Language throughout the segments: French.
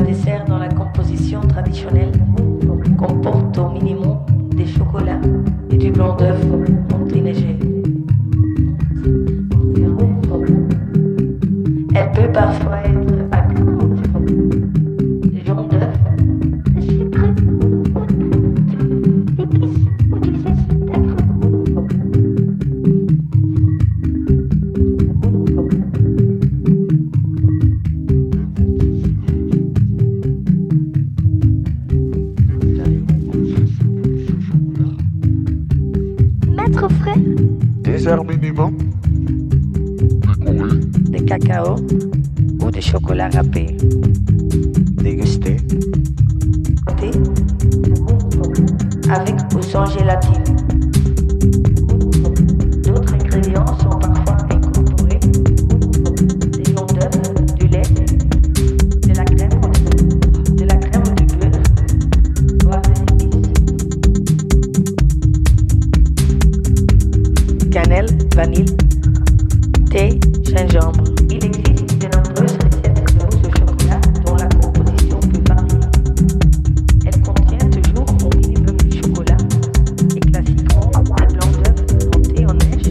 dessert dans la composition traditionnelle comporte au minimum des chocolats et du blanc d'œuf enténégé. Elle peut parfois être Des heures Des cacao ou des chocolats râpés. Dégusté. thé, gingembre. Il existe de nombreuses recettes de au chocolat dont la composition peut varier. Elle contient toujours au minimum du chocolat et classiquement des blancs d'œufs montés en neige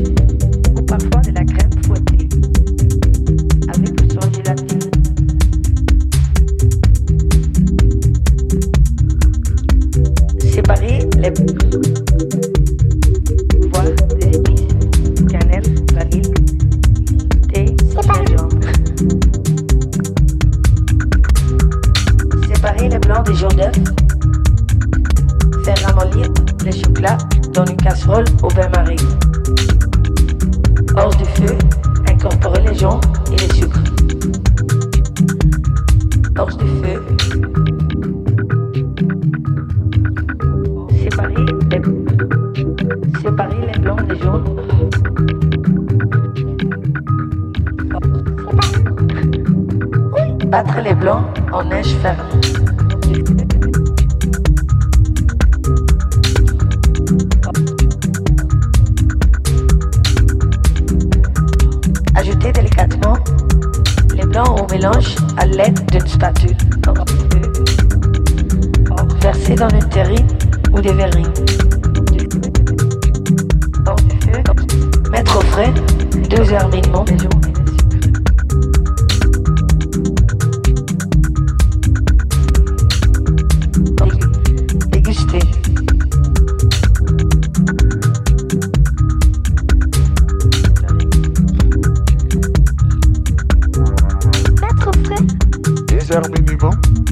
ou parfois de la crème fouettée avec le sang gélatine. Séparer les casserole au bain-marie. Hors du feu, incorporer les gens et les sucres. Hors du feu, séparer les, séparer les blancs des jaunes. Battre les blancs en neige ferme. à l'aide d'une spatule verser dans une terrine ou des verrines. Mettre au frais deux heures minimum serre minimum.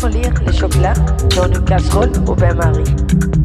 remplir les chocolats dans une casserole au bain-marie.